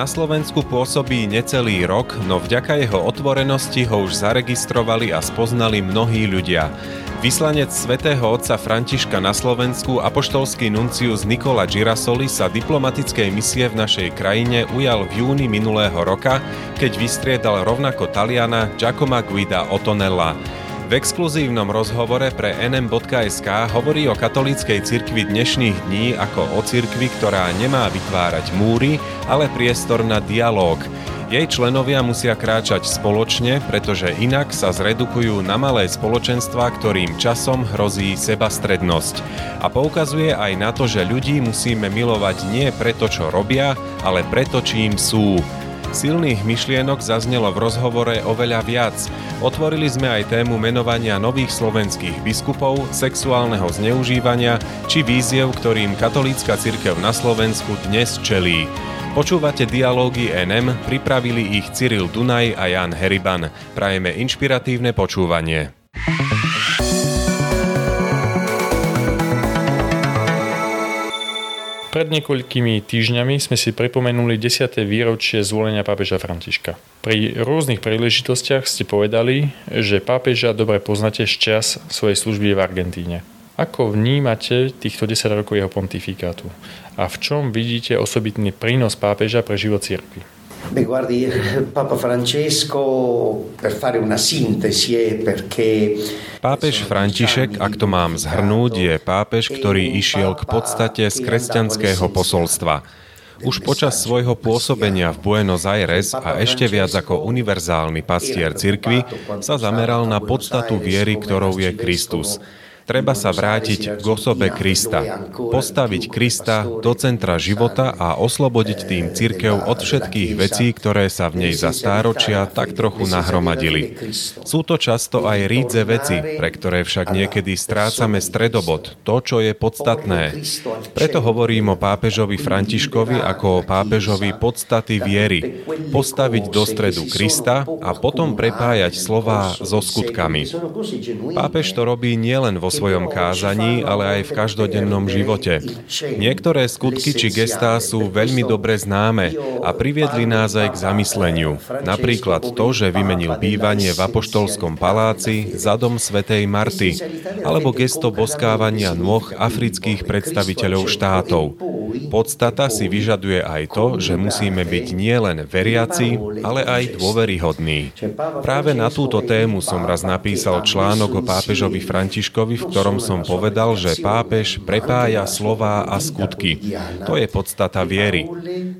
Na Slovensku pôsobí necelý rok, no vďaka jeho otvorenosti ho už zaregistrovali a spoznali mnohí ľudia. Vyslanec svätého otca Františka na Slovensku, apoštolský nuncius Nikola Girasoli sa diplomatickej misie v našej krajine ujal v júni minulého roka, keď vystriedal rovnako Taliana Giacomo Guida Otonella. V exkluzívnom rozhovore pre nm.sk hovorí o katolíckej cirkvi dnešných dní ako o cirkvi, ktorá nemá vytvárať múry, ale priestor na dialóg. Jej členovia musia kráčať spoločne, pretože inak sa zredukujú na malé spoločenstva, ktorým časom hrozí sebastrednosť. A poukazuje aj na to, že ľudí musíme milovať nie preto, čo robia, ale preto, čím sú. Silných myšlienok zaznelo v rozhovore oveľa viac. Otvorili sme aj tému menovania nových slovenských biskupov, sexuálneho zneužívania či víziev, ktorým katolícka cirkev na Slovensku dnes čelí. Počúvate dialógy NM, pripravili ich Cyril Dunaj a Jan Heriban. Prajeme inšpiratívne počúvanie. Pred niekoľkými týždňami sme si pripomenuli 10. výročie zvolenia pápeža Františka. Pri rôznych príležitostiach ste povedali, že pápeža dobre poznáte z čas svojej služby v Argentíne. Ako vnímate týchto 10 rokov jeho pontifikátu? A v čom vidíte osobitný prínos pápeža pre život cirkvi? Beh, guardi, Papa Francesco, per fare una sintesi, è perché Pápež František, ak to mám zhrnúť, je pápež, ktorý išiel k podstate z kresťanského posolstva. Už počas svojho pôsobenia v Buenos Aires a ešte viac ako univerzálny pastier cirkvy sa zameral na podstatu viery, ktorou je Kristus. Treba sa vrátiť k osobe Krista. Postaviť Krista do centra života a oslobodiť tým cirkev od všetkých vecí, ktoré sa v nej za stáročia tak trochu nahromadili. Sú to často aj rídze veci, pre ktoré však niekedy strácame stredobod, to, čo je podstatné. Preto hovorím o pápežovi Františkovi ako o pápežovi podstaty viery. Postaviť do stredu Krista a potom prepájať slová so skutkami. Pápež to robí nielen vo svojom kázaní, ale aj v každodennom živote. Niektoré skutky či gestá sú veľmi dobre známe a priviedli nás aj k zamysleniu. Napríklad to, že vymenil bývanie v Apoštolskom paláci za dom svätej Marty, alebo gesto boskávania nôh afrických predstaviteľov štátov. Podstata si vyžaduje aj to, že musíme byť nielen veriaci, ale aj dôveryhodní. Práve na túto tému som raz napísal článok o pápežovi Františkovi, v ktorom som povedal, že pápež prepája slová a skutky. To je podstata viery.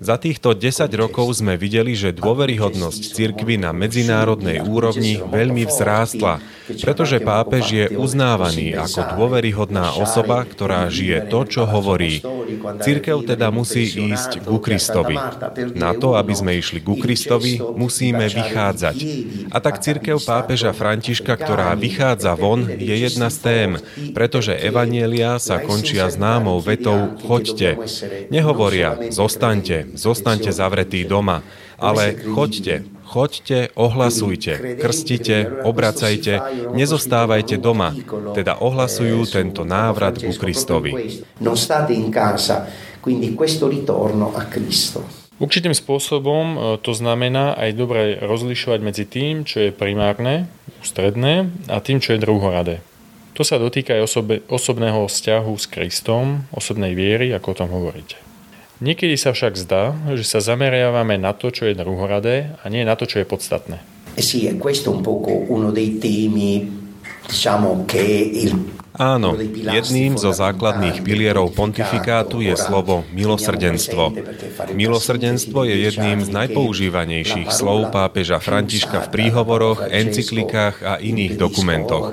Za týchto 10 rokov sme videli, že dôveryhodnosť cirkvy na medzinárodnej úrovni veľmi vzrástla, pretože pápež je uznávaný ako dôveryhodná osoba, ktorá žije to, čo hovorí. Cirkev teda musí ísť ku Kristovi. Na to, aby sme išli ku Kristovi, musíme vychádzať. A tak cirkev pápeža Františka, ktorá vychádza von, je jedna z tém, pretože evanielia sa končia známou vetou choďte. Nehovoria zostaňte, zostaňte zavretí doma, ale choďte, choďte, ohlasujte, krstite, obracajte, nezostávajte doma, teda ohlasujú tento návrat ku Kristovi. Non state in casa, quindi questo ritorno a Cristo. Určitým spôsobom e, to znamená aj dobre rozlišovať medzi tým, čo je primárne, ústredné a tým, čo je druhoradé. To sa dotýka aj osobe, osobného vzťahu s Kristom, osobnej viery, ako o tom hovoríte. Niekedy sa však zdá, že sa zameriavame na to, čo je druhoradé a nie na to, čo je podstatné. Eh sì, è questo un poco uno dei temi diciamo che il Áno, jedným zo základných pilierov pontifikátu je slovo milosrdenstvo. Milosrdenstvo je jedným z najpoužívanejších slov pápeža Františka v príhovoroch, encyklikách a iných dokumentoch.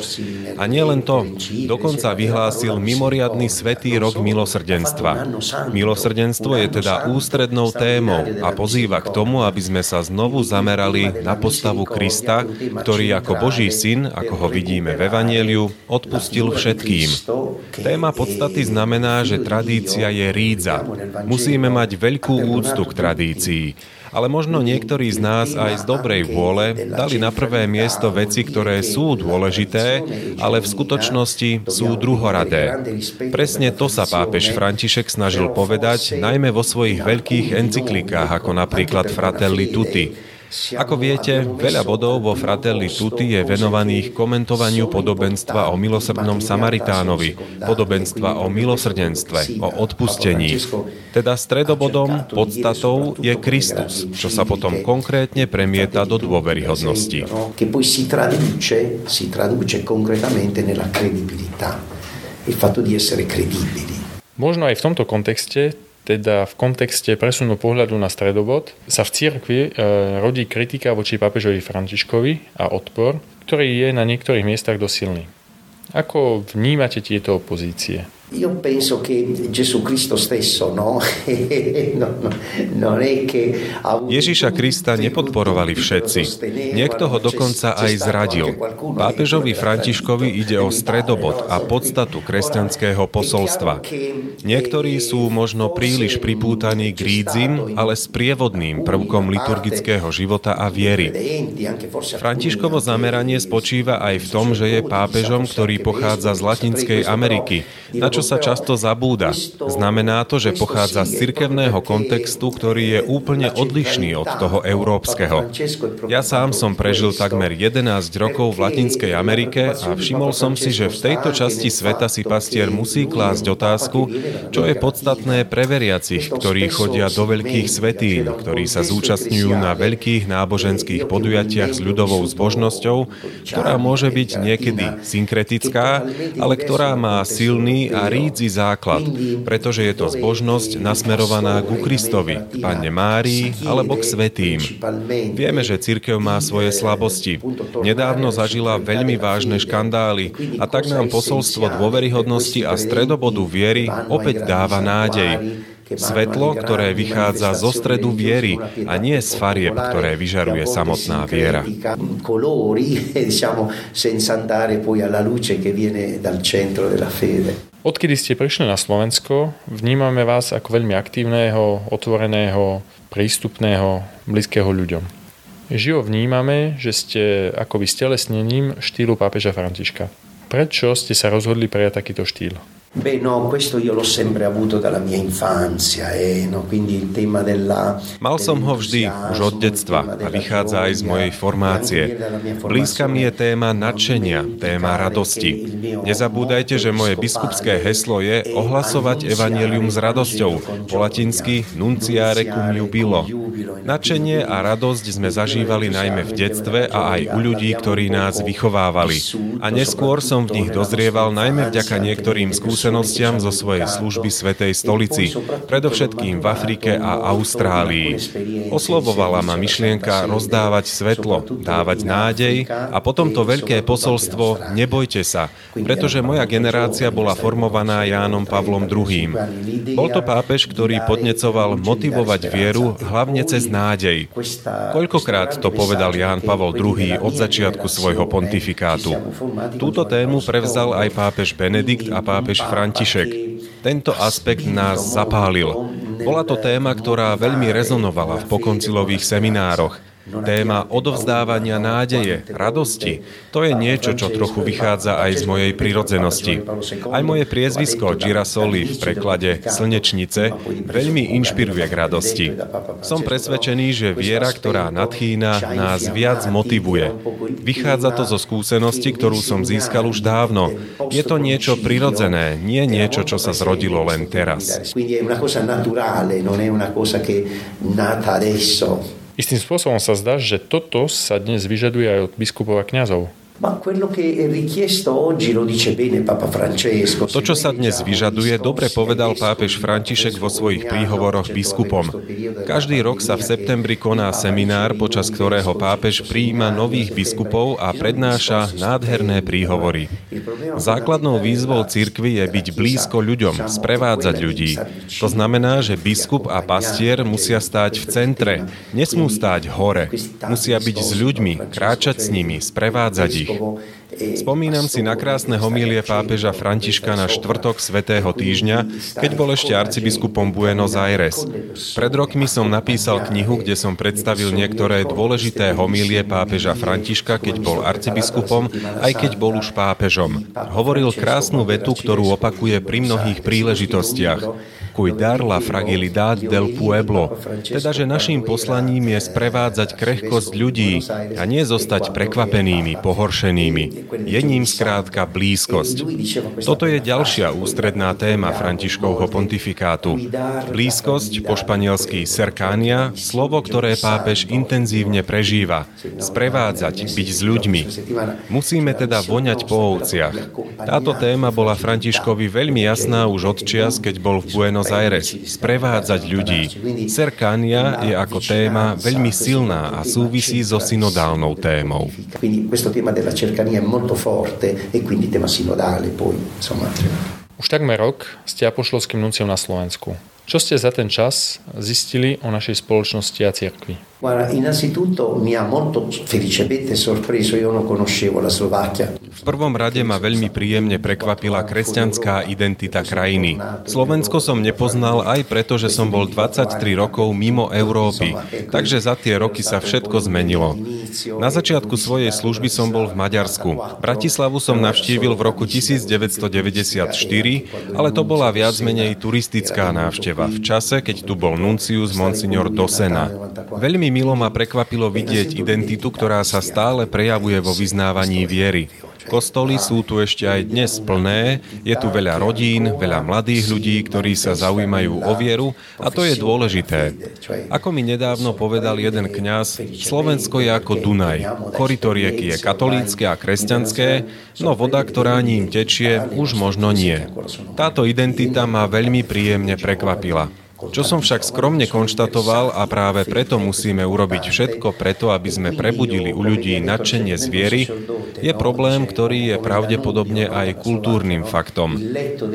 A nielen to, dokonca vyhlásil mimoriadný svetý rok milosrdenstva. Milosrdenstvo je teda ústrednou témou a pozýva k tomu, aby sme sa znovu zamerali na postavu Krista, ktorý ako Boží syn, ako ho vidíme v Evangeliu, odpustil všetko všetkým. Téma podstaty znamená, že tradícia je rídza. Musíme mať veľkú úctu k tradícii. Ale možno niektorí z nás aj z dobrej vôle dali na prvé miesto veci, ktoré sú dôležité, ale v skutočnosti sú druhoradé. Presne to sa pápež František snažil povedať, najmä vo svojich veľkých encyklikách, ako napríklad Fratelli Tutti, ako viete, veľa bodov vo Fratelli Tutti je venovaných komentovaniu podobenstva o milosrdnom Samaritánovi, podobenstva o milosrdenstve, o odpustení. Teda stredobodom, podstatou je Kristus, čo sa potom konkrétne premieta do dôveryhodnosti. Možno aj v tomto kontexte teda v kontexte presunu pohľadu na stredobod, sa v cirkvi e, rodí kritika voči pápežovi Františkovi a odpor, ktorý je na niektorých miestach dosilný. Ako vnímate tieto opozície? Io penso che Gesù Cristo stesso, no? no, no Ježiša Krista nepodporovali všetci. Niekto ho dokonca aj zradil. Pápežovi Františkovi ide o stredobod a podstatu kresťanského posolstva. Niektorí sú možno príliš pripútaní k rídzim, ale s prievodným prvkom liturgického života a viery. Františkovo zameranie spočíva aj v tom, že je pápežom, ktorý pochádza z Latinskej Ameriky, na čo sa často zabúda. Znamená to, že pochádza z cirkevného kontextu, ktorý je úplne odlišný od toho európskeho. Ja sám som prežil takmer 11 rokov v Latinskej Amerike a všimol som si, že v tejto časti sveta si pastier musí klásť otázku, čo je podstatné pre veriacich, ktorí chodia do veľkých svetín, ktorí sa zúčastňujú na veľkých náboženských podujatiach s ľudovou zbožnosťou, ktorá môže byť niekedy synkretická, ale ktorá má silný a rídzi základ, pretože je to zbožnosť nasmerovaná ku Kristovi, k Panne Márii alebo k svetým. Vieme, že cirkev má svoje slabosti. Nedávno zažila veľmi vážne škandály a tak nám posolstvo dôveryhodnosti a stredobodu viery opäť dáva nádej. Svetlo, ktoré vychádza zo stredu viery a nie z farieb, ktoré vyžaruje samotná viera. Odkedy ste prišli na Slovensko, vnímame vás ako veľmi aktívneho, otvoreného, prístupného, blízkeho ľuďom. Živo vnímame, že ste akoby stelesnením štýlu pápeža Františka. Prečo ste sa rozhodli prijať takýto štýl? Beh no, questo io l'ho sempre avuto dalla mia infanzia, eh, no? quindi il tema della... Mal som ho vždy, už od detstva a vychádza aj z mojej formácie. Blízka mi je téma nadšenia, téma radosti. Nezabúdajte, že moje biskupské heslo je ohlasovať evanelium s radosťou, po latinsky nunciare cum jubilo. Nadšenie a radosť sme zažívali najmä v detstve a aj u ľudí, ktorí nás vychovávali. A neskôr som v nich dozrieval najmä vďaka niektorým skúsenostiam skúsenostiam zo svojej služby Svetej stolici, predovšetkým v Afrike a Austrálii. Oslovovala ma myšlienka rozdávať svetlo, dávať nádej a potom to veľké posolstvo nebojte sa, pretože moja generácia bola formovaná Jánom Pavlom II. Bol to pápež, ktorý podnecoval motivovať vieru hlavne cez nádej. Koľkokrát to povedal Ján Pavol II od začiatku svojho pontifikátu. Túto tému prevzal aj pápež Benedikt a pápež František. Tento aspekt nás zapálil. Bola to téma, ktorá veľmi rezonovala v pokoncilových seminároch. Téma odovzdávania nádeje, radosti, to je niečo, čo trochu vychádza aj z mojej prirodzenosti. Aj moje priezvisko Girasoli v preklade Slnečnice veľmi inšpiruje k radosti. Som presvedčený, že viera, ktorá nadchýna, nás viac motivuje. Vychádza to zo skúsenosti, ktorú som získal už dávno. Je to niečo prirodzené, nie niečo, čo sa zrodilo len teraz. Quindi è una cosa naturale, non è una cosa che nata adesso. Istým spôsobom sa zdá, že toto sa dnes vyžaduje aj od biskupov a kňazov. To, čo sa dnes vyžaduje, dobre povedal pápež František vo svojich príhovoroch biskupom. Každý rok sa v septembri koná seminár, počas ktorého pápež prijíma nových biskupov a prednáša nádherné príhovory. Základnou výzvou cirkvy je byť blízko ľuďom, sprevádzať ľudí. To znamená, že biskup a pastier musia stáť v centre, nesmú stáť hore. Musia byť s ľuďmi, kráčať s nimi, sprevádzať ich. Spomínam si na krásne homílie pápeža Františka na štvrtok svätého týždňa, keď bol ešte arcibiskupom Buenos Aires. Pred rokmi som napísal knihu, kde som predstavil niektoré dôležité homílie pápeža Františka, keď bol arcibiskupom, aj keď bol už pápežom. Hovoril krásnu vetu, ktorú opakuje pri mnohých príležitostiach cuidar la fragilidad del pueblo, teda že naším poslaním je sprevádzať krehkosť ľudí a nie zostať prekvapenými, pohoršenými. Je ním skrátka blízkosť. Toto je ďalšia ústredná téma Františkovho pontifikátu. Blízkosť, po španielsky cercania, slovo, ktoré pápež intenzívne prežíva. Sprevádzať, byť s ľuďmi. Musíme teda voňať po ovciach. Táto téma bola Františkovi veľmi jasná už od čias, keď bol v Buenos Buenos Aires, sprevádzať ľudí. Cerkania je ako téma veľmi silná a súvisí so synodálnou témou. Už takmer rok ste apoštolským nunciom na Slovensku. Čo ste za ten čas zistili o našej spoločnosti a cirkvi? Guarda, innanzitutto mi ha molto felicemente sorpreso, io non conoscevo la Slovacchia. V prvom rade ma veľmi príjemne prekvapila kresťanská identita krajiny. Slovensko som nepoznal aj preto, že som bol 23 rokov mimo Európy, takže za tie roky sa všetko zmenilo. Na začiatku svojej služby som bol v Maďarsku. Bratislavu som navštívil v roku 1994, ale to bola viac menej turistická návšteva v čase, keď tu bol nuncius Monsignor Dosena. Veľmi milo ma prekvapilo vidieť identitu, ktorá sa stále prejavuje vo vyznávaní viery. Kostoly sú tu ešte aj dnes plné, je tu veľa rodín, veľa mladých ľudí, ktorí sa zaujímajú o vieru a to je dôležité. Ako mi nedávno povedal jeden kňaz, Slovensko je ako Dunaj. Korito rieky je katolícke a kresťanské, no voda, ktorá ním tečie, už možno nie. Táto identita ma veľmi príjemne prekvapila. Čo som však skromne konštatoval a práve preto musíme urobiť všetko preto, aby sme prebudili u ľudí nadšenie z viery, je problém, ktorý je pravdepodobne aj kultúrnym faktom.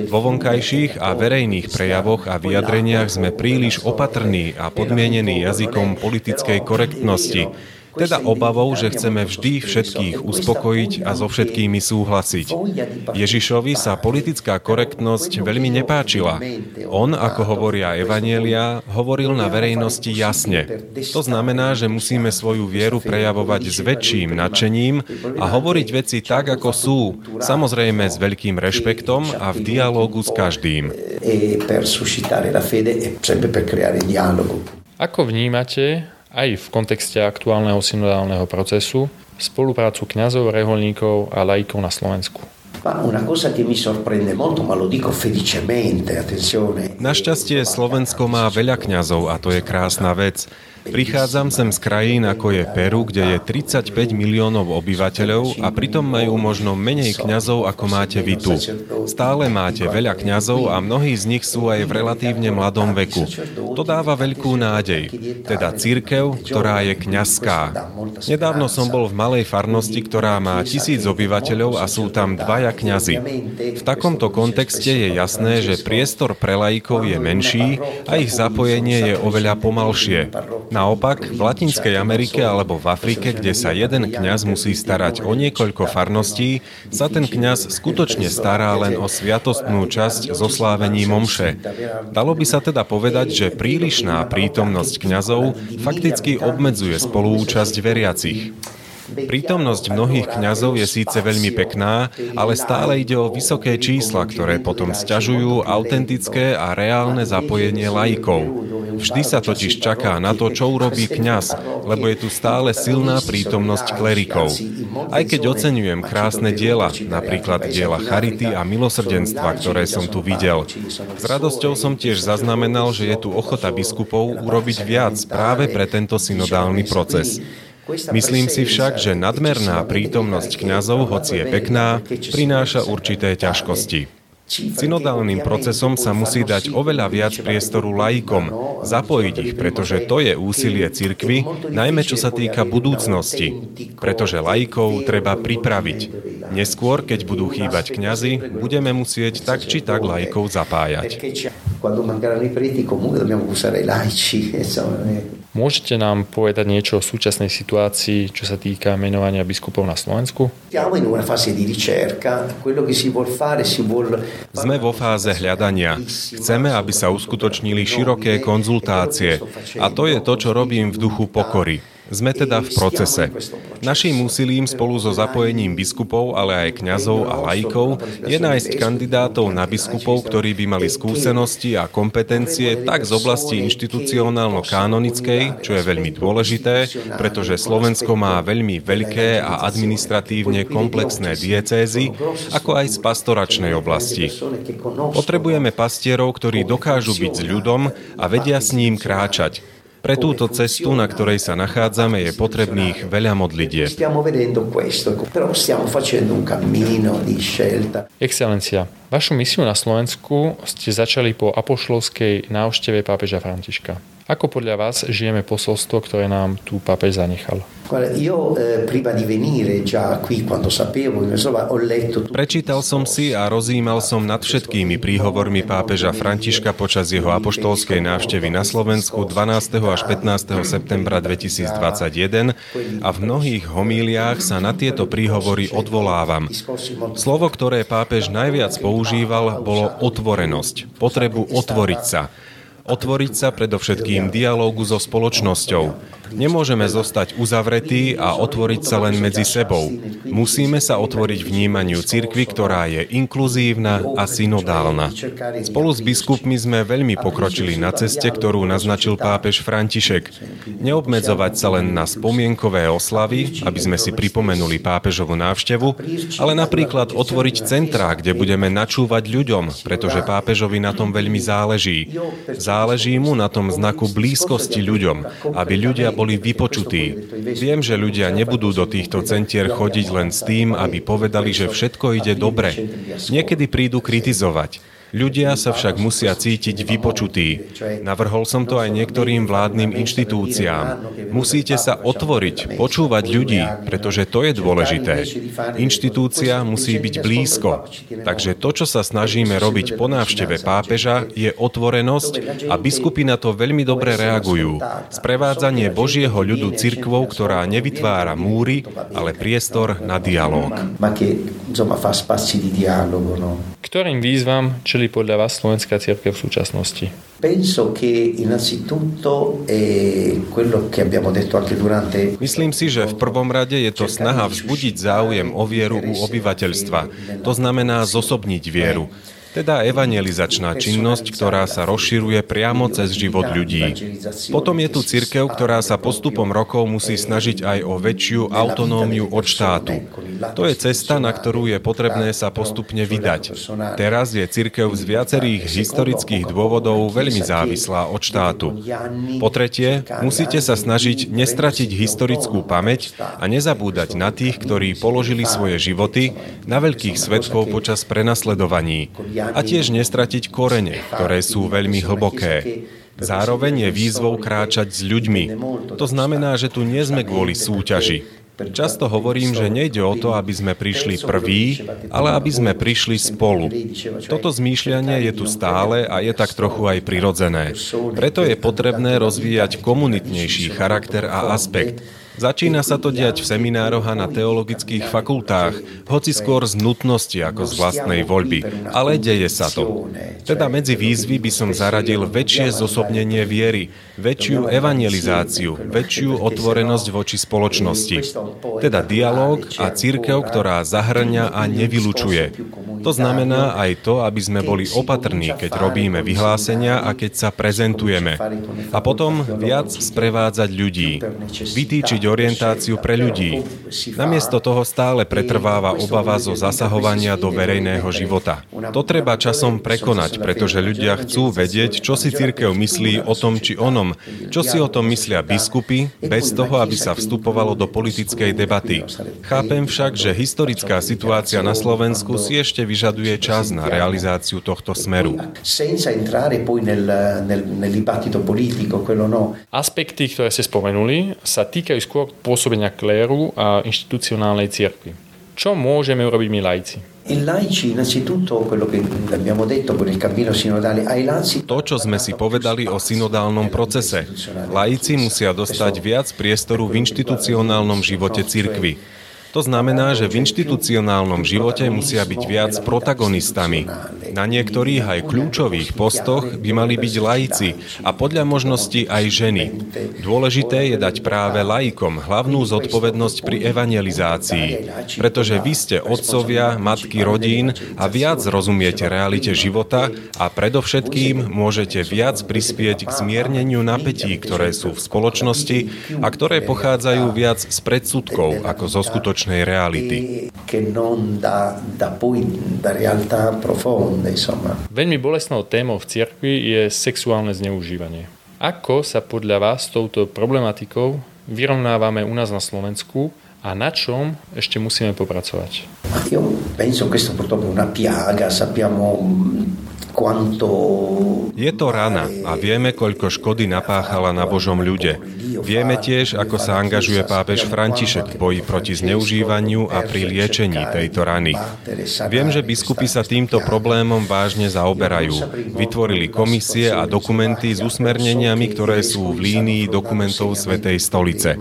Vo vonkajších a verejných prejavoch a vyjadreniach sme príliš opatrní a podmienení jazykom politickej korektnosti, teda obavou, že chceme vždy všetkých uspokojiť a so všetkými súhlasiť. Ježišovi sa politická korektnosť veľmi nepáčila. On, ako hovoria Evanielia, hovoril na verejnosti jasne. To znamená, že musíme svoju vieru prejavovať s väčším nadšením a hovoriť veci tak, ako sú, samozrejme s veľkým rešpektom a v dialógu s každým. E ako vnímate aj v kontexte aktuálneho synodálneho procesu spoluprácu kňazov, reholníkov a laikov na Slovensku. Našťastie Slovensko má veľa kňazov a to je krásna vec. Prichádzam sem z krajín ako je Peru, kde je 35 miliónov obyvateľov a pritom majú možno menej kňazov ako máte vy tu. Stále máte veľa kňazov a mnohí z nich sú aj v relatívne mladom veku. To dáva veľkú nádej, teda církev, ktorá je kňazská. Nedávno som bol v malej farnosti, ktorá má tisíc obyvateľov a sú tam dvaja kňazi. V takomto kontexte je jasné, že priestor pre laikov je menší a ich zapojenie je oveľa pomalšie. Naopak, v Latinskej Amerike alebo v Afrike, kde sa jeden kňaz musí starať o niekoľko farností, sa ten kňaz skutočne stará len o sviatostnú časť zoslávení momše. Dalo by sa teda povedať, že prílišná prítomnosť kňazov fakticky obmedzuje spolúčasť veriacich. Prítomnosť mnohých kňazov je síce veľmi pekná, ale stále ide o vysoké čísla, ktoré potom sťažujú autentické a reálne zapojenie laikov. Vždy sa totiž čaká na to, čo urobí kňaz, lebo je tu stále silná prítomnosť klerikov. Aj keď oceňujem krásne diela, napríklad diela Charity a milosrdenstva, ktoré som tu videl. S radosťou som tiež zaznamenal, že je tu ochota biskupov urobiť viac práve pre tento synodálny proces. Myslím si však, že nadmerná prítomnosť kňazov, hoci je pekná, prináša určité ťažkosti. Synodálnym procesom sa musí dať oveľa viac priestoru laikom, zapojiť ich, pretože to je úsilie cirkvy, najmä čo sa týka budúcnosti, pretože laikov treba pripraviť. Neskôr, keď budú chýbať kňazi, budeme musieť tak či tak laikov zapájať. Môžete nám povedať niečo o súčasnej situácii, čo sa týka menovania biskupov na Slovensku? Sme vo fáze hľadania. Chceme, aby sa uskutočnili široké konzultácie. A to je to, čo robím v duchu pokory. Sme teda v procese. Naším úsilím spolu so zapojením biskupov, ale aj kňazov a laikov je nájsť kandidátov na biskupov, ktorí by mali skúsenosti a kompetencie tak z oblasti inštitucionálno-kanonickej, čo je veľmi dôležité, pretože Slovensko má veľmi veľké a administratívne komplexné diecézy, ako aj z pastoračnej oblasti. Potrebujeme pastierov, ktorí dokážu byť s ľudom a vedia s ním kráčať. Pre túto cestu, na ktorej sa nachádzame, je potrebných veľa modlitieb. Excelencia, vašu misiu na Slovensku ste začali po apošlovskej návšteve pápeža Františka. Ako podľa vás žijeme posolstvo, ktoré nám tu pápež zanechal? Eh, Prečítal som si a rozímal som nad všetkými príhovormi pápeža Františka počas jeho apoštolskej návštevy na Slovensku 12. až 15. septembra 2021 a v mnohých homíliách sa na tieto príhovory odvolávam. Slovo, ktoré pápež najviac používal, bolo otvorenosť, potrebu otvoriť sa. Otvoriť sa predovšetkým dialógu so spoločnosťou. Nemôžeme zostať uzavretí a otvoriť sa len medzi sebou. Musíme sa otvoriť vnímaniu cirkvy, ktorá je inkluzívna a synodálna. Spolu s biskupmi sme veľmi pokročili na ceste, ktorú naznačil pápež František. Neobmedzovať sa len na spomienkové oslavy, aby sme si pripomenuli pápežovú návštevu, ale napríklad otvoriť centrá, kde budeme načúvať ľuďom, pretože pápežovi na tom veľmi záleží. Záleží mu na tom znaku blízkosti ľuďom, aby ľudia boli vypočutí. Viem, že ľudia nebudú do týchto centier chodiť len s tým, aby povedali, že všetko ide dobre. Niekedy prídu kritizovať. Ľudia sa však musia cítiť vypočutí. Navrhol som to aj niektorým vládnym inštitúciám. Musíte sa otvoriť, počúvať ľudí, pretože to je dôležité. Inštitúcia musí byť blízko. Takže to, čo sa snažíme robiť po návšteve pápeža, je otvorenosť a biskupy na to veľmi dobre reagujú. Sprevádzanie Božieho ľudu cirkvou, ktorá nevytvára múry, ale priestor na dialog. Ktorým výzvam čili podľa vás slovenská církev v súčasnosti? Myslím si, že v prvom rade je to snaha vzbudiť záujem o vieru u obyvateľstva. To znamená zosobniť vieru teda evangelizačná činnosť, ktorá sa rozširuje priamo cez život ľudí. Potom je tu cirkev, ktorá sa postupom rokov musí snažiť aj o väčšiu autonómiu od štátu. To je cesta, na ktorú je potrebné sa postupne vydať. Teraz je cirkev z viacerých historických dôvodov veľmi závislá od štátu. Po tretie, musíte sa snažiť nestratiť historickú pamäť a nezabúdať na tých, ktorí položili svoje životy na veľkých svetkov počas prenasledovaní a tiež nestratiť korene, ktoré sú veľmi hlboké. Zároveň je výzvou kráčať s ľuďmi. To znamená, že tu nie sme kvôli súťaži. Často hovorím, že nejde o to, aby sme prišli prví, ale aby sme prišli spolu. Toto zmýšľanie je tu stále a je tak trochu aj prirodzené. Preto je potrebné rozvíjať komunitnejší charakter a aspekt. Začína sa to diať v seminároch a na teologických fakultách, hoci skôr z nutnosti ako z vlastnej voľby. Ale deje sa to. Teda medzi výzvy by som zaradil väčšie zosobnenie viery, väčšiu evangelizáciu, väčšiu otvorenosť voči spoločnosti. Teda dialog a církev, ktorá zahrňa a nevylučuje. To znamená aj to, aby sme boli opatrní, keď robíme vyhlásenia a keď sa prezentujeme. A potom viac sprevádzať ľudí. Vytýčiť orientáciu pre ľudí. Namiesto toho stále pretrváva obava zo zasahovania do verejného života. To treba časom prekonať, pretože ľudia chcú vedieť, čo si církev myslí o tom či onom, čo si o tom myslia biskupy, bez toho, aby sa vstupovalo do politickej debaty. Chápem však, že historická situácia na Slovensku si ešte vyžaduje čas na realizáciu tohto smeru. Aspekty, ktoré ste spomenuli, sa týkajú skôr pôsobenia kléru a inštitucionálnej cirkvi. Čo môžeme urobiť my laici? To, čo sme si povedali o synodálnom procese. Laici musia dostať viac priestoru v inštitucionálnom živote cirkvy. To znamená, že v inštitucionálnom živote musia byť viac protagonistami. Na niektorých aj kľúčových postoch by mali byť laici a podľa možnosti aj ženy. Dôležité je dať práve laikom hlavnú zodpovednosť pri evangelizácii, pretože vy ste otcovia, matky rodín a viac rozumiete realite života a predovšetkým môžete viac prispieť k zmierneniu napätí, ktoré sú v spoločnosti a ktoré pochádzajú viac z predsudkov ako zo skutočnosti skutočnej reality. Veľmi bolestnou témou v cirkvi je sexuálne zneužívanie. Ako sa podľa vás s touto problematikou vyrovnávame u nás na Slovensku a na čom ešte musíme popracovať? Io penso questo purtroppo una piaga, sappiamo je to rana a vieme, koľko škody napáchala na Božom ľude. Vieme tiež, ako sa angažuje pápež František v boji proti zneužívaniu a pri liečení tejto rany. Viem, že biskupy sa týmto problémom vážne zaoberajú. Vytvorili komisie a dokumenty s usmerneniami, ktoré sú v línii dokumentov Svetej stolice.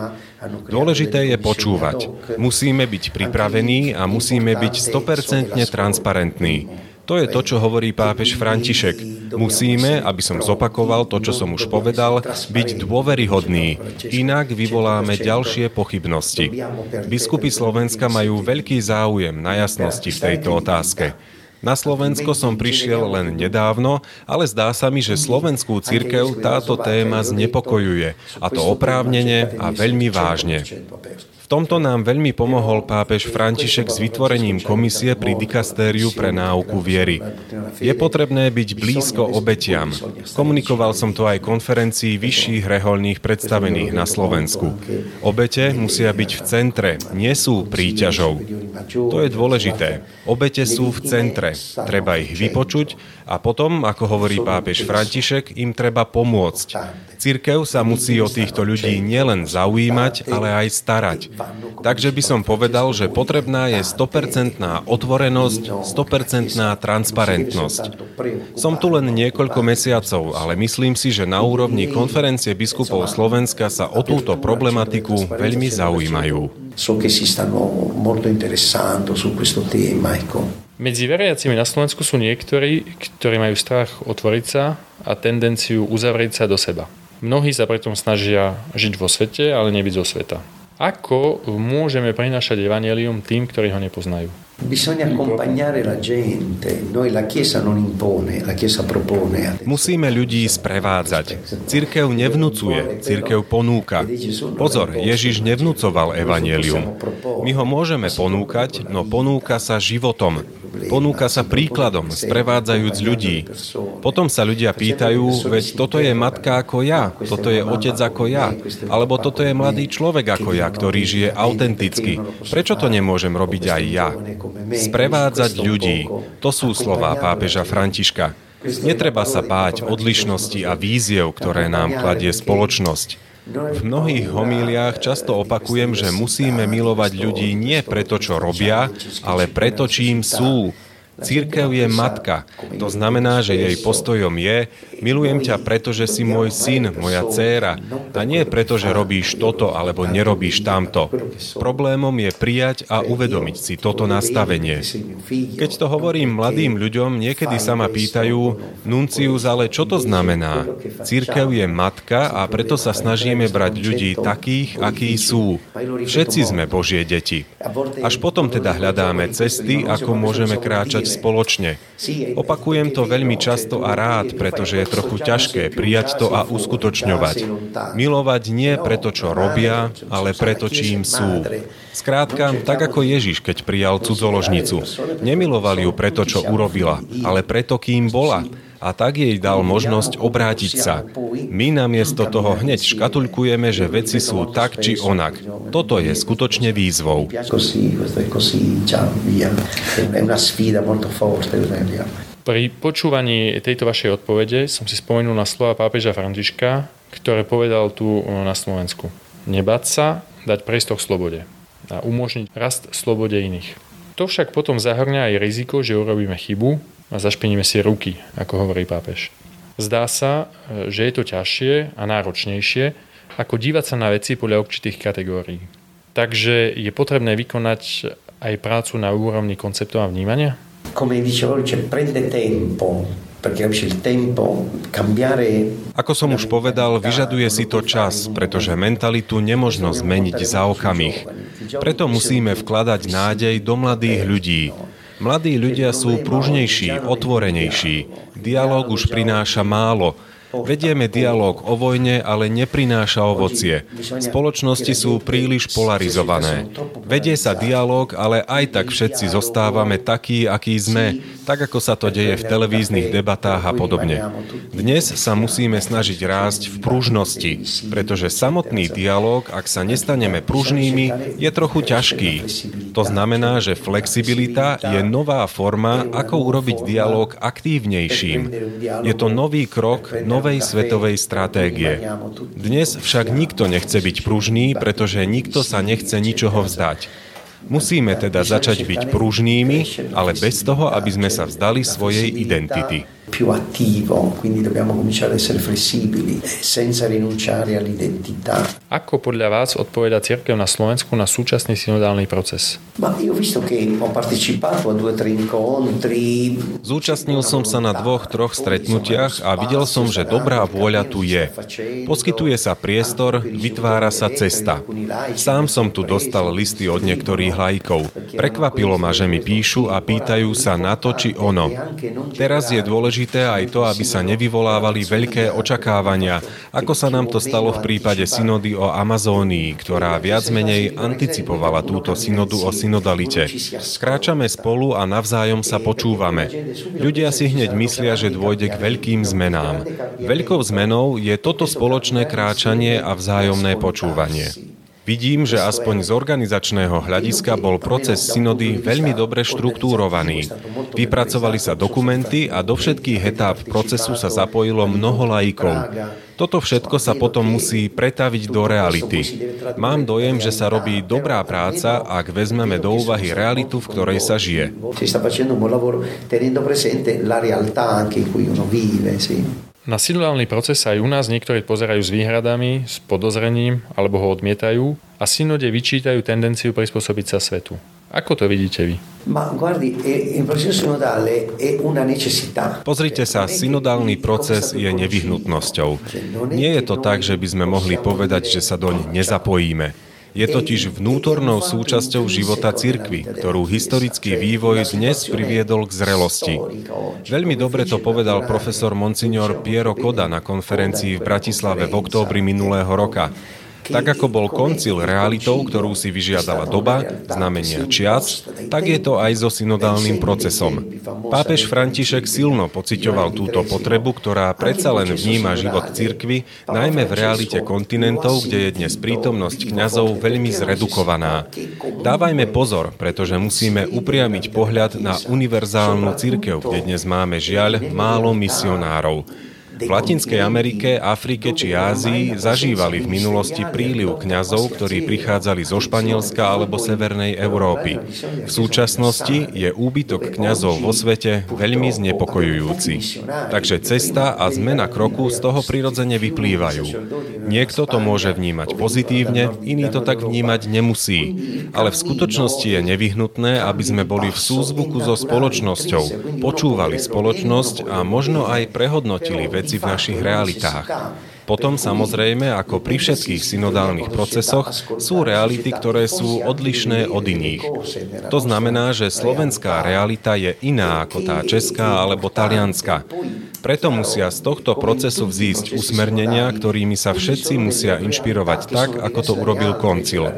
Dôležité je počúvať. Musíme byť pripravení a musíme byť 100% transparentní. To je to, čo hovorí pápež František. Musíme, aby som zopakoval to, čo som už povedal, byť dôveryhodný, inak vyvoláme ďalšie pochybnosti. Biskupy Slovenska majú veľký záujem na jasnosti v tejto otázke. Na Slovensko som prišiel len nedávno, ale zdá sa mi, že slovenskú cirkev táto téma znepokojuje, a to oprávnene a veľmi vážne tomto nám veľmi pomohol pápež František s vytvorením komisie pri dikastériu pre náuku viery. Je potrebné byť blízko obetiam. Komunikoval som to aj konferencii vyšších reholných predstavených na Slovensku. Obete musia byť v centre, nie sú príťažou. To je dôležité. Obete sú v centre. Treba ich vypočuť a potom, ako hovorí pápež František, im treba pomôcť. Cirkev sa musí o týchto ľudí nielen zaujímať, ale aj starať. Takže by som povedal, že potrebná je 100% otvorenosť, 100% transparentnosť. Som tu len niekoľko mesiacov, ale myslím si, že na úrovni konferencie biskupov Slovenska sa o túto problematiku veľmi zaujímajú. So che si stanno molto interessando su questo tema, ecco. Medzi veriacimi na Slovensku sú niektorí, ktorí majú strach otvoriť sa a tendenciu uzavrieť sa do seba. Mnohí sa preto snažia žiť vo svete, ale nebyť zo sveta. Ako môžeme prinašať evanelium tým, ktorí ho nepoznajú? Musíme ľudí sprevádzať. Církev nevnúcuje, církev ponúka. Pozor, Ježiš nevnúcoval evanelium. My ho môžeme ponúkať, no ponúka sa životom. Ponúka sa príkladom, sprevádzajúc ľudí. Potom sa ľudia pýtajú, veď toto je matka ako ja, toto je otec ako ja, alebo toto je mladý človek ako ja, ktorý žije autenticky. Prečo to nemôžem robiť aj ja? Sprevádzať ľudí, to sú slová pápeža Františka. Netreba sa báť odlišnosti a víziev, ktoré nám kladie spoločnosť. V mnohých homíliách často opakujem, že musíme milovať ľudí nie preto, čo robia, ale preto, čím sú. Církev je matka. To znamená, že jej postojom je, milujem ťa preto, že si môj syn, moja dcéra. A nie preto, že robíš toto alebo nerobíš tamto. Problémom je prijať a uvedomiť si toto nastavenie. Keď to hovorím mladým ľuďom, niekedy sa ma pýtajú, Nuncius, ale čo to znamená? Církev je matka a preto sa snažíme brať ľudí takých, akí sú. Všetci sme Božie deti. Až potom teda hľadáme cesty, ako môžeme kráčať spoločne. Opakujem to veľmi často a rád, pretože je trochu ťažké prijať to a uskutočňovať. Milovať nie preto, čo robia, ale preto, čím sú. Skrátka, tak ako Ježiš, keď prijal cudzoložnicu. Nemiloval ju preto, čo urobila, ale preto, kým bola a tak jej dal možnosť obrátiť sa. My namiesto toho hneď škatulkujeme, že veci sú tak či onak. Toto je skutočne výzvou. Pri počúvaní tejto vašej odpovede som si spomenul na slova pápeža Františka, ktoré povedal tu na Slovensku. Nebať sa, dať priestor slobode. a umožniť rast slobode iných. To však potom zahrňa aj riziko, že urobíme chybu a zašpiníme si ruky, ako hovorí pápež. Zdá sa, že je to ťažšie a náročnejšie, ako dívať sa na veci podľa určitých kategórií. Takže je potrebné vykonať aj prácu na úrovni konceptov a vnímania? Come dicevo, cioè prende tempo ako som už povedal, vyžaduje si to čas, pretože mentalitu nemožno zmeniť za okamih. Preto musíme vkladať nádej do mladých ľudí. Mladí ľudia sú pružnejší, otvorenejší. Dialóg už prináša málo, Vedieme dialog o vojne, ale neprináša ovocie. Spoločnosti sú príliš polarizované. Vedie sa dialog, ale aj tak všetci zostávame takí, akí sme, tak ako sa to deje v televíznych debatách a podobne. Dnes sa musíme snažiť rásť v pružnosti, pretože samotný dialog, ak sa nestaneme pružnými, je trochu ťažký. To znamená, že flexibilita je nová forma, ako urobiť dialog aktívnejším. Je to nový krok, nový novej svetovej stratégie. Dnes však nikto nechce byť pružný, pretože nikto sa nechce ničoho vzdať. Musíme teda začať byť pružnými, ale bez toho, aby sme sa vzdali svojej identity più attivo, quindi dobbiamo cominciare ad essere flessibili senza rinunciare all'identità. Ako podľa vás odpoveda církev na Slovensku na súčasný synodálny proces? Ma io visto che ho partecipato a due tre incontri Zúčastnil som sa na dvoch, troch stretnutiach a videl som, že dobrá vôľa tu je. Poskytuje sa priestor, vytvára sa cesta. Sám som tu dostal listy od niektorých lajkov. Prekvapilo ma, že mi píšu a pýtajú sa na to, či ono. Teraz je dôležité dôležité aj to, aby sa nevyvolávali veľké očakávania, ako sa nám to stalo v prípade synody o Amazónii, ktorá viac menej anticipovala túto synodu o synodalite. Kráčame spolu a navzájom sa počúvame. Ľudia si hneď myslia, že dôjde k veľkým zmenám. Veľkou zmenou je toto spoločné kráčanie a vzájomné počúvanie. Vidím, že aspoň z organizačného hľadiska bol proces synody veľmi dobre štruktúrovaný. Vypracovali sa dokumenty a do všetkých etáp procesu sa zapojilo mnoho laikov. Toto všetko sa potom musí pretaviť do reality. Mám dojem, že sa robí dobrá práca, ak vezmeme do úvahy realitu, v ktorej sa žije. Na synodálny proces sa aj u nás niektorí pozerajú s výhradami, s podozrením alebo ho odmietajú a synode vyčítajú tendenciu prispôsobiť sa svetu. Ako to vidíte vy? Pozrite sa, synodálny proces je nevyhnutnosťou. Nie je to tak, že by sme mohli povedať, že sa doň nezapojíme. Je totiž vnútornou súčasťou života cirkvy, ktorú historický vývoj dnes priviedol k zrelosti. Veľmi dobre to povedal profesor Monsignor Piero Koda na konferencii v Bratislave v októbri minulého roka. Tak ako bol koncil realitou, ktorú si vyžiadala doba, znamenia čias, tak je to aj so synodálnym procesom. Pápež František silno pociťoval túto potrebu, ktorá predsa len vníma život cirkvy, najmä v realite kontinentov, kde je dnes prítomnosť kňazov veľmi zredukovaná. Dávajme pozor, pretože musíme upriamiť pohľad na univerzálnu cirkev, kde dnes máme žiaľ málo misionárov. V Latinskej Amerike, Afrike či Ázii zažívali v minulosti príliv kňazov, ktorí prichádzali zo Španielska alebo Severnej Európy. V súčasnosti je úbytok kňazov vo svete veľmi znepokojujúci. Takže cesta a zmena kroku z toho prirodzene vyplývajú. Niekto to môže vnímať pozitívne, iný to tak vnímať nemusí. Ale v skutočnosti je nevyhnutné, aby sme boli v súzvuku so spoločnosťou, počúvali spoločnosť a možno aj prehodnotili veci veci v našich realitách. Potom samozrejme, ako pri všetkých synodálnych procesoch, sú reality, ktoré sú odlišné od iných. To znamená, že slovenská realita je iná ako tá česká alebo talianská. Preto musia z tohto procesu vzísť usmernenia, ktorými sa všetci musia inšpirovať tak, ako to urobil koncil.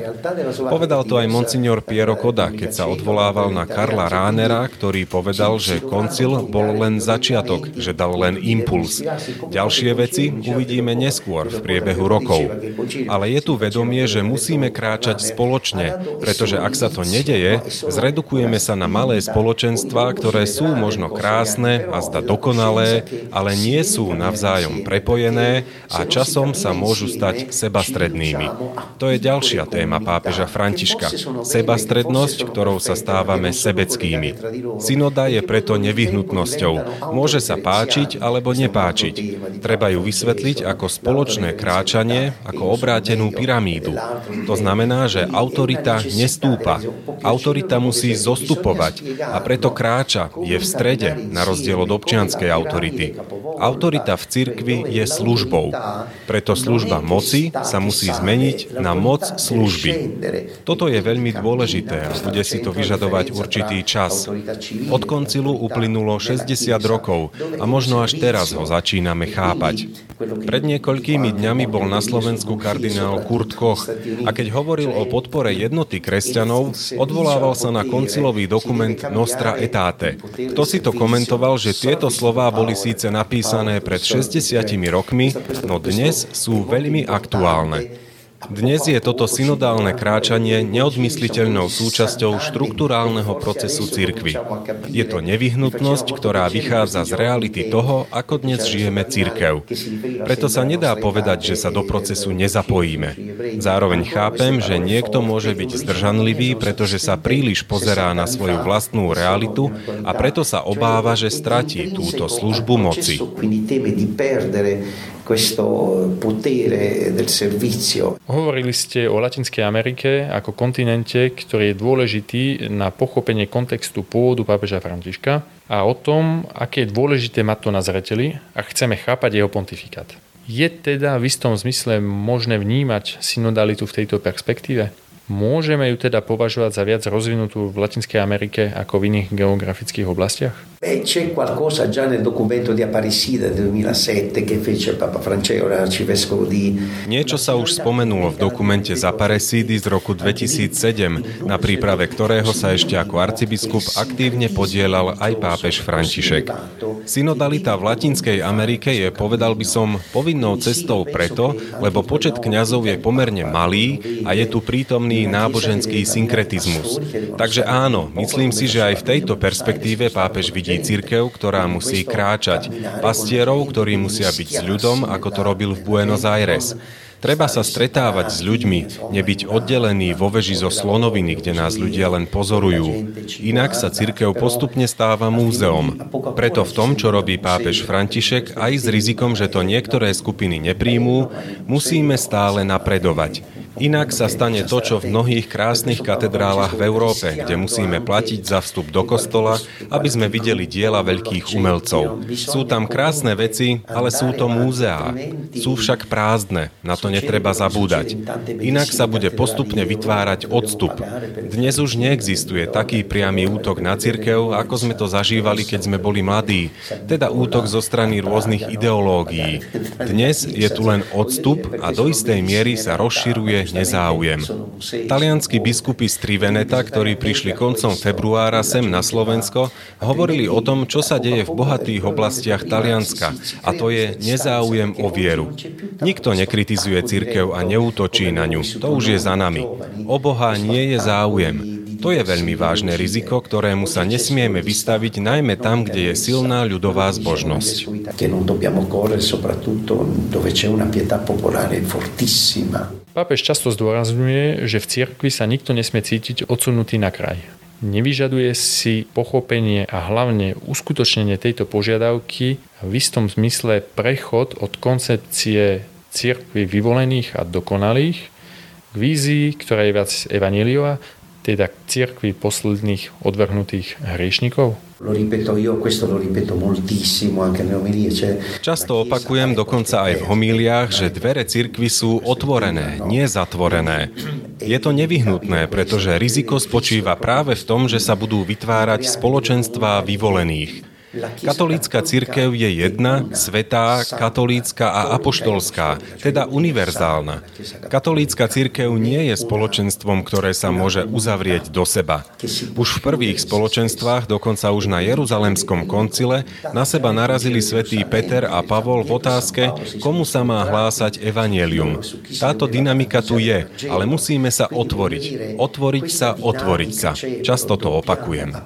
Povedal to aj monsignor Piero Koda, keď sa odvolával na Karla Ránera, ktorý povedal, že koncil bol len začiatok, že dal len impuls. Ďalšie veci uvidíme neskôr v priebehu rokov. Ale je tu vedomie, že musíme kráčať spoločne, pretože ak sa to nedeje, zredukujeme sa na malé spoločenstvá, ktoré sú možno krásne a zda dokonalé, ale nie sú navzájom prepojené a časom sa môžu stať sebastrednými. To je ďalšia téma pápeža Františka. Sebastrednosť, ktorou sa stávame sebeckými. Synoda je preto nevyhnutnosťou. Môže sa páčiť alebo nepáčiť. Treba ju vysvetliť ako spoločné kráčanie, ako obrátenú pyramídu. To znamená, že autorita nestúpa. Autorita musí zostupovať a preto kráča, je v strede, na rozdiel od občianskej autority. Autorita v cirkvi je službou. Preto služba moci sa musí zmeniť na moc služby. Toto je veľmi dôležité a bude si to vyžadovať určitý čas. Od koncilu uplynulo 60 rokov a možno až teraz ho začíname chápať. Pred niekoľkými dňami bol na Slovensku kardinál Kurt Koch a keď hovoril o podpore jednoty kresťanov, odvolával sa na koncilový dokument Nostra Etate. Kto si to komentoval, že tieto slová boli síce napísané pred 60 rokmi, no dnes sú veľmi aktuálne. Dnes je toto synodálne kráčanie neodmysliteľnou súčasťou štruktúrálneho procesu cirkvy. Je to nevyhnutnosť, ktorá vychádza z reality toho, ako dnes žijeme cirkev. Preto sa nedá povedať, že sa do procesu nezapojíme. Zároveň chápem, že niekto môže byť zdržanlivý, pretože sa príliš pozerá na svoju vlastnú realitu a preto sa obáva, že stratí túto službu moci questo potere del servizio. Hovorili ste o Latinskej Amerike ako kontinente, ktorý je dôležitý na pochopenie kontextu pôvodu pápeža Františka a o tom, aké je dôležité mať to na zreteli a chceme chápať jeho pontifikát. Je teda v istom zmysle možné vnímať synodalitu v tejto perspektíve? Môžeme ju teda považovať za viac rozvinutú v Latinskej Amerike ako v iných geografických oblastiach? C'è qualcosa già nel documento di Aparecida del 2007 che fece Papa Francesco, arcivescovo di... Niečo sa už spomenulo v dokumente z Aparecidy z roku 2007, na príprave ktorého sa ešte ako arcibiskup aktívne podielal aj pápež František. Synodalita v Latinskej Amerike je, povedal by som, povinnou cestou preto, lebo počet kňazov je pomerne malý a je tu prítomný náboženský synkretizmus. Takže áno, myslím si, že aj v tejto perspektíve pápež vidí vidí církev, ktorá musí kráčať, pastierov, ktorí musia byť s ľudom, ako to robil v Buenos Aires. Treba sa stretávať s ľuďmi, nebyť oddelený vo veži zo slonoviny, kde nás ľudia len pozorujú. Inak sa cirkev postupne stáva múzeom. Preto v tom, čo robí pápež František, aj s rizikom, že to niektoré skupiny nepríjmú, musíme stále napredovať. Inak sa stane to, čo v mnohých krásnych katedrálach v Európe, kde musíme platiť za vstup do kostola, aby sme videli diela veľkých umelcov. Sú tam krásne veci, ale sú to múzeá. Sú však prázdne, na to netreba zabúdať. Inak sa bude postupne vytvárať odstup. Dnes už neexistuje taký priamy útok na cirkev, ako sme to zažívali, keď sme boli mladí, teda útok zo strany rôznych ideológií. Dnes je tu len odstup a do istej miery sa rozširuje nezáujem. Talianskí biskupy z Triveneta, ktorí prišli koncom februára sem na Slovensko, hovorili o tom, čo sa deje v bohatých oblastiach Talianska, a to je nezáujem o vieru. Nikto nekritizuje cirkev a neútočí na ňu, to už je za nami. O Boha nie je záujem. To je veľmi vážne riziko, ktorému sa nesmieme vystaviť najmä tam, kde je silná ľudová zbožnosť. Pápež často zdôrazňuje, že v cirkvi sa nikto nesmie cítiť odsunutý na kraj. Nevyžaduje si pochopenie a hlavne uskutočnenie tejto požiadavky v istom zmysle prechod od koncepcie cirkvy vyvolených a dokonalých k vízii, ktorá je viac evaníliová, teda k cirkvi posledných odvrhnutých hriešnikov? Často opakujem dokonca aj v homíliách, že dvere cirkvy sú otvorené, nie zatvorené. Je to nevyhnutné, pretože riziko spočíva práve v tom, že sa budú vytvárať spoločenstvá vyvolených. Katolícka cirkev je jedna, svetá, katolícka a apoštolská, teda univerzálna. Katolícka cirkev nie je spoločenstvom, ktoré sa môže uzavrieť do seba. Už v prvých spoločenstvách, dokonca už na Jeruzalemskom koncile, na seba narazili svätí Peter a Pavol v otázke, komu sa má hlásať evanielium. Táto dynamika tu je, ale musíme sa otvoriť. Otvoriť sa, otvoriť sa. Často to opakujem.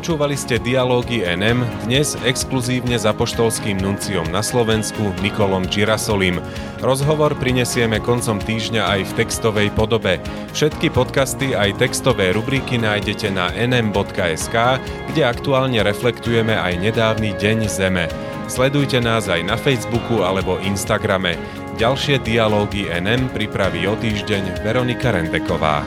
Počúvali ste dialógy NM, dnes exkluzívne za poštolským nunciom na Slovensku Nikolom Girasolim. Rozhovor prinesieme koncom týždňa aj v textovej podobe. Všetky podcasty aj textové rubriky nájdete na nm.sk, kde aktuálne reflektujeme aj nedávny Deň Zeme. Sledujte nás aj na Facebooku alebo Instagrame. Ďalšie dialógy NM pripraví o týždeň Veronika Rendeková.